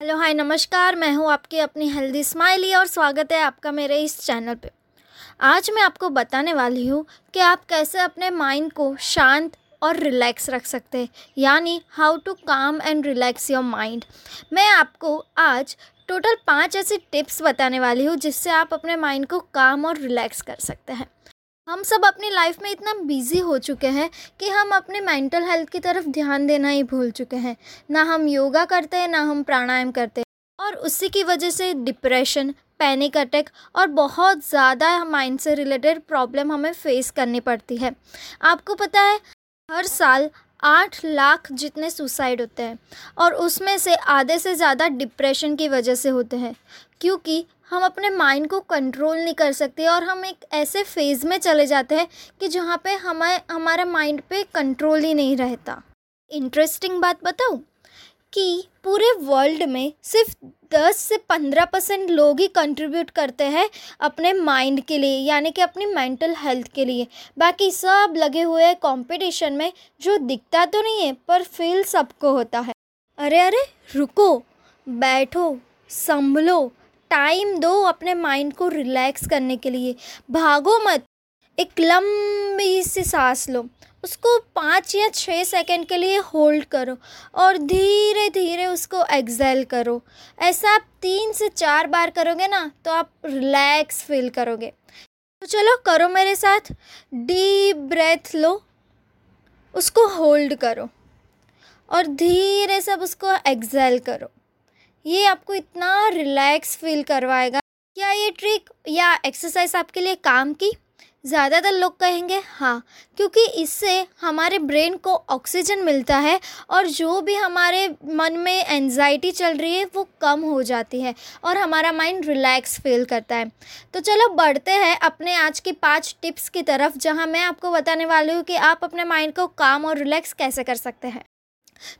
Hello, हाय, नमस्कार। मैं हूँ आपकी अपनी हेल्दी स्माइली और स्वागत है आपका मेरे इस चैनल पे। आज मैं आपको बताने वाली हूँ कि आप कैसे अपने माइंड को शांत और रिलैक्स रख सकते हैं, यानी how to calm and relax your mind. मैं आपको आज टोटल पाँच ऐसी टिप्स बताने वाली हूँ जिससे आप अपने माइंड को काम और रिलैक्स कर सकते हैं। हम सब अपनी लाइफ में इतना बिज़ी हो चुके हैं कि हम अपने मेंटल हेल्थ की तरफ़ ध्यान देना ही भूल चुके हैं। ना हम योगा करते हैं ना हम प्राणायाम करते। हैं और उसी की वजह से डिप्रेशन पैनिक अटैक और बहुत ज़्यादा माइंड से रिलेटेड प्रॉब्लम हमें फेस करनी पड़ती है। आपको पता है, हर साल आठ लाख जितने सुसाइड होते हैं और उसमें से आधे से ज़्यादा डिप्रेशन की वजह से होते हैं। क्योंकि हम अपने माइंड को कंट्रोल नहीं कर सकते और हम एक ऐसे फ़ेज़ में चले जाते हैं कि जहाँ पे हमें हमारा माइंड पे कंट्रोल ही नहीं रहता। इंटरेस्टिंग बात बताऊँ? कि पूरे वर्ल्ड में सिर्फ़ दस से पंद्रह परसेंट लोग ही कंट्रीब्यूट करते हैं अपने माइंड के लिए, यानी कि अपनी मेंटल हेल्थ के लिए। बाकी सब लगे हुए हैं कंपटीशन में, जो दिखता तो नहीं है, पर फील सबको होता है। अरे अरे, रुको, बैठो, संभलो टाइम दो अपने माइंड को रिलैक्स करने के लिए। भागो मत। एक लंबी सी सांस लो। उसको पाँच या छः सेकंड के लिए होल्ड करो और धीरे धीरे उसको एक्सेल करो। ऐसा आप तीन से चार बार करोगे ना तो आप रिलैक्स फील करोगे। तो चलो करो मेरे साथ। डीप ब्रेथ लो। उसको होल्ड करो और धीरे सब उसको एक्सेल करो। ये आपको इतना रिलैक्स फील करवाएगा। क्या ये ट्रिक या एक्सरसाइज आपके लिए काम की? ज़्यादातर लोग कहेंगे हाँ क्योंकि इससे हमारे ब्रेन को ऑक्सीजन मिलता है और जो भी हमारे मन में एनजाइटी चल रही है, वो कम हो जाती है और हमारा माइंड रिलैक्स फील करता है। तो चलो बढ़ते हैं अपने आज की पाँच टिप्स की तरफ़, जहाँ मैं आपको बताने वाली हूँ कि आप अपने माइंड को काम और रिलैक्स कैसे कर सकते हैं।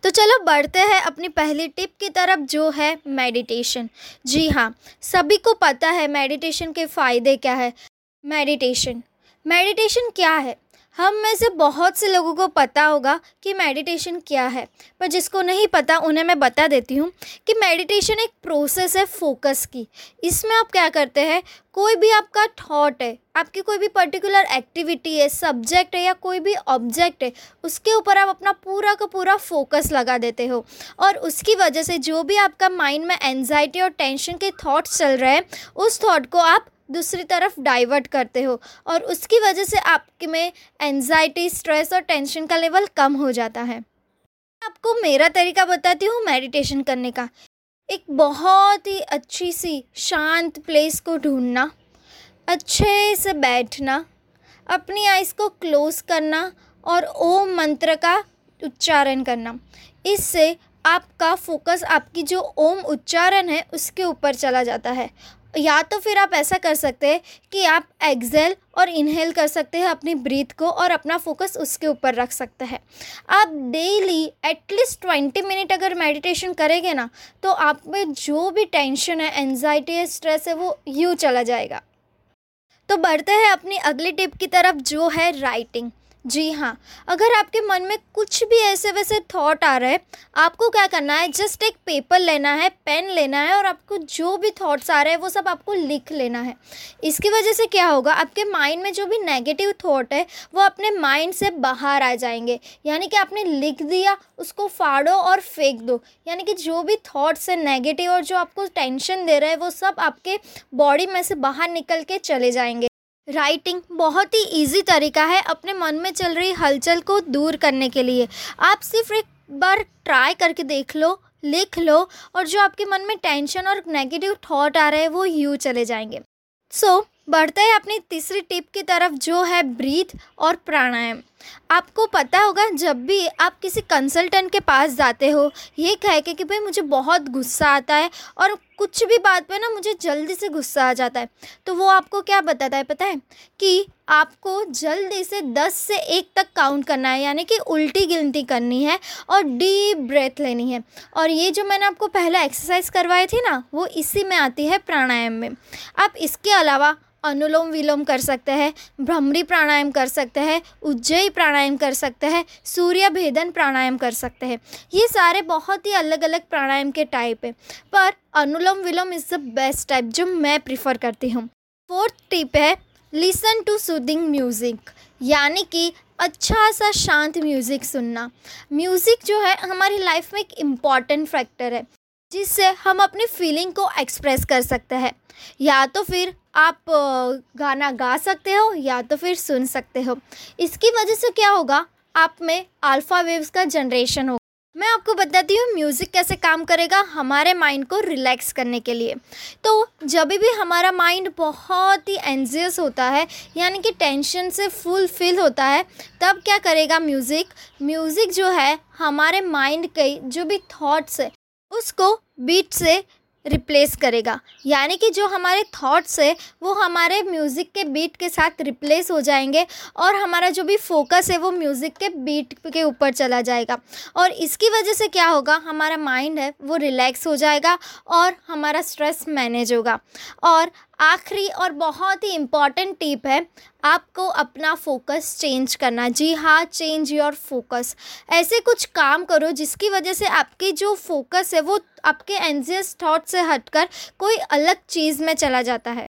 तो चलो बढ़ते हैं अपनी पहली टिप की तरफ़ जो है मेडिटेशन। जी हाँ सभी को पता है मेडिटेशन के फ़ायदे क्या है। मेडिटेशन। मेडिटेशन क्या है? हम में से बहुत से लोगों को पता होगा कि मेडिटेशन क्या है, पर जिसको नहीं पता उन्हें मैं बता देती हूँ कि मेडिटेशन एक प्रोसेस है फोकस की। इसमें आप क्या करते हैं, कोई भी आपका थॉट है, आपकी कोई भी पर्टिकुलर एक्टिविटी है सब्जेक्ट है या कोई भी ऑब्जेक्ट है, उसके ऊपर आप अपना पूरा का पूरा फोकस लगा देते हो। और उसकी वजह से जो भी आपका माइंड में एनजाइटी और टेंशन के थॉट्स चल रहे हैं, उस थॉट को आप दूसरी तरफ़ डाइवर्ट करते हो और उसकी वजह से आपके में एनजाइटी स्ट्रेस और टेंशन का लेवल कम हो जाता है। आपको मेरा तरीका बताती हूँ मेडिटेशन करने का। एक बहुत ही अच्छी सी शांत प्लेस को ढूंढना, अच्छे से बैठना, अपनी आइज़ को क्लोज करना और ओम मंत्र का उच्चारण करना। इससे आपका फोकस आपकी जो ओम उच्चारण है, उसके ऊपर चला जाता है। या तो फिर आप ऐसा कर सकते हैं कि आप एक्सेल और इनहेल कर सकते हैं अपनी ब्रीथ को और अपना फोकस उसके ऊपर रख सकते हैं। आप daily at least twenty minute अगर मेडिटेशन करेंगे ना तो आप में जो भी टेंशन है एनजाइटी है स्ट्रेस है, वो यूँ चला जाएगा। तो बढ़ते हैं अपनी अगली टिप की तरफ़ जो है राइटिंग जी हाँ अगर आपके मन में कुछ भी ऐसे वैसे थॉट आ रहे हैं, आपको क्या करना है? जस्ट एक पेपर लेना है पेन लेना है और आपको जो भी थॉट्स आ रहे हैं, वो सब आपको लिख लेना है। इसकी वजह से क्या होगा? आपके माइंड में जो भी नेगेटिव थॉट है, वो अपने माइंड से बाहर आ जाएँगे। यानी कि आपने लिख दिया, उसको फाड़ो और फेंक दो। यानी कि जो भी थॉट्स है नेगेटिव और जो आपको टेंशन दे रहे हैं, वो सब आपके बॉडी में से बाहर निकल के चले जाएँगे। राइटिंग बहुत ही इजी तरीका है अपने मन में चल रही हलचल को दूर करने के लिए। आप सिर्फ़ एक बार ट्राई करके देख लो लिख लो और जो आपके मन में टेंशन और नेगेटिव थॉट आ रहे हैं वो यूँ चले जाएँगे। सो so, बढ़ते हैं अपनी तीसरी टिप की तरफ़ जो है ब्रीथ और प्राणायाम। आपको पता होगा, जब भी आप किसी कंसल्टेंट के पास जाते हो, ये कह के कि भाई मुझे बहुत गुस्सा आता है और कुछ भी बात पे ना मुझे जल्दी से गुस्सा आ जाता है। तो वो आपको क्या बताता है पता है? कि आपको जल्दी से दस से एक तक काउंट करना है, यानी कि उल्टी गिनती करनी है और डीप ब्रेथ लेनी है। और ये जो मैंने आपको पहला एक्सरसाइज करवाई थी ना, वो इसी में आती है प्राणायाम में। आप इसके अलावा अनुलोम विलोम कर सकते हैं, भ्रमरी प्राणायाम कर सकते हैं, उज्जयी प्राणायाम कर सकते हैं, सूर्य भेदन प्राणायाम कर सकते हैं। ये सारे बहुत ही अलग अलग प्राणायाम के टाइप है। पर Anulom Vilom is the best type जो मैं प्रिफर करती हूँ। फोर्थ टिप है लिसन टू सूदिंग म्यूज़िक यानी कि अच्छा सा शांत म्यूज़िक सुनना। म्यूज़िक जो है, हमारी लाइफ में एक इंपॉर्टेंट फैक्टर है, जिससे हम अपनी फीलिंग को एक्सप्रेस कर सकते हैं। या तो फिर आप गाना गा सकते हो या तो फिर सुन सकते हो। इसकी वजह से क्या होगा? आप में अल्फ़ा वेव्स का जनरेशन होगा। मैं आपको बताती हूँ म्यूज़िक कैसे काम करेगा हमारे माइंड को रिलैक्स करने के लिए। तो जब भी हमारा माइंड बहुत ही एंजियस होता है, यानी कि टेंशन से फुल फिल होता है, तब क्या करेगा म्यूज़िक म्यूज़िक जो है हमारे माइंड के जो भी थॉट्स है, उसको बीट से रिप्लेस करेगा। यानी कि जो हमारे थॉट्स है, वो हमारे म्यूज़िक के बीट के साथ रिप्लेस हो जाएँगे और हमारा जो भी फोकस है, वो म्यूज़िक के बीट के ऊपर चला जाएगा। और इसकी वजह से क्या होगा? हमारा माइंड है, वो रिलैक्स हो जाएगा और हमारा स्ट्रेस मैनेज होगा। और आखिरी और बहुत ही इंपॉर्टेंट टिप है, आपको अपना फोकस चेंज करना। जी हाँ चेंज योर फोकस ऐसे कुछ काम करो जिसकी वजह से आपकी जो फोकस है वो आपके एनजियस थॉट से हटकर कोई अलग चीज़ में चला जाता है।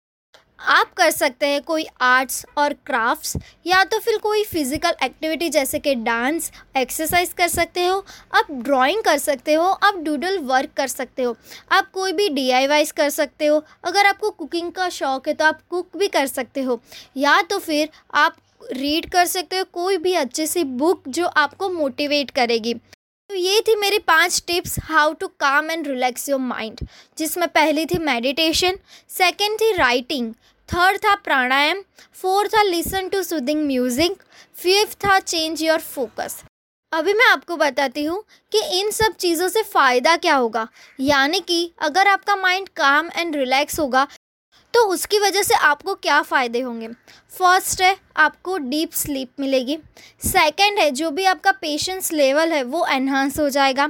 आप कर सकते हैं कोई आर्ट्स और क्राफ्ट्स, या तो फिर कोई फ़िज़िकल एक्टिविटी जैसे कि डांस, एक्सरसाइज कर सकते हो, आप ड्राइंग कर सकते हो, आप डूडल वर्क कर सकते हो, आप कोई भी डी कर सकते हो, अगर आपको कुकिंग का शौक़ है तो आप कुक भी कर सकते हो, या तो फिर आप रीड कर सकते हो कोई भी अच्छी सी बुक जो आपको मोटिवेट करेगी। तो ये थी मेरी पाँच tips how to calm and relax your mind, जिसमें पहली थी मेडिटेशन, सेकंड थी राइटिंग, थर्ड था प्राणायाम, फोर्थ था listen to soothing music, fifth था चेंज योर फोकस। अभी मैं आपको बताती हूँ कि इन सब चीज़ों से फ़ायदा क्या होगा, यानी कि अगर आपका माइंड काम एंड रिलैक्स होगा तो उसकी वजह से आपको क्या फ़ायदे होंगे? फ़र्स्ट है, आपको डीप स्लीप मिलेगी। सेकंड है, जो भी आपका पेशेंस लेवल है, वो एनहांस हो जाएगा।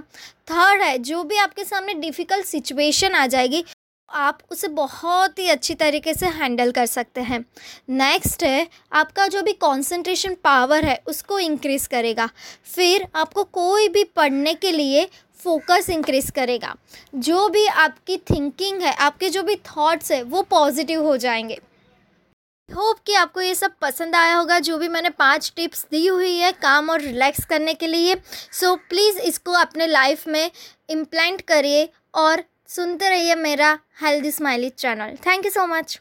थर्ड है, जो भी आपके सामने डिफ़िकल्ट सिचुएशन आ जाएगी, आप उसे बहुत ही अच्छी तरीके से हैंडल कर सकते हैं। नेक्स्ट है, आपका जो भी कंसंट्रेशन पावर है, उसको इंक्रीज़ करेगा। फिर आपको कोई भी पढ़ने के लिए फोकस इंक्रीज़ करेगा। जो भी आपकी थिंकिंग है आपके जो भी थॉट्स है वो पॉजिटिव हो जाएँगे। होप कि आपको ये सब पसंद आया होगा जो भी मैंने पाँच टिप्स दी हुई है काम और रिलैक्स करने के लिए। सो so, प्लीज़ इसको अपने लाइफ में इम्प्लांट करिए और सुनते रहिए मेरा healthy smiley channel thank you so much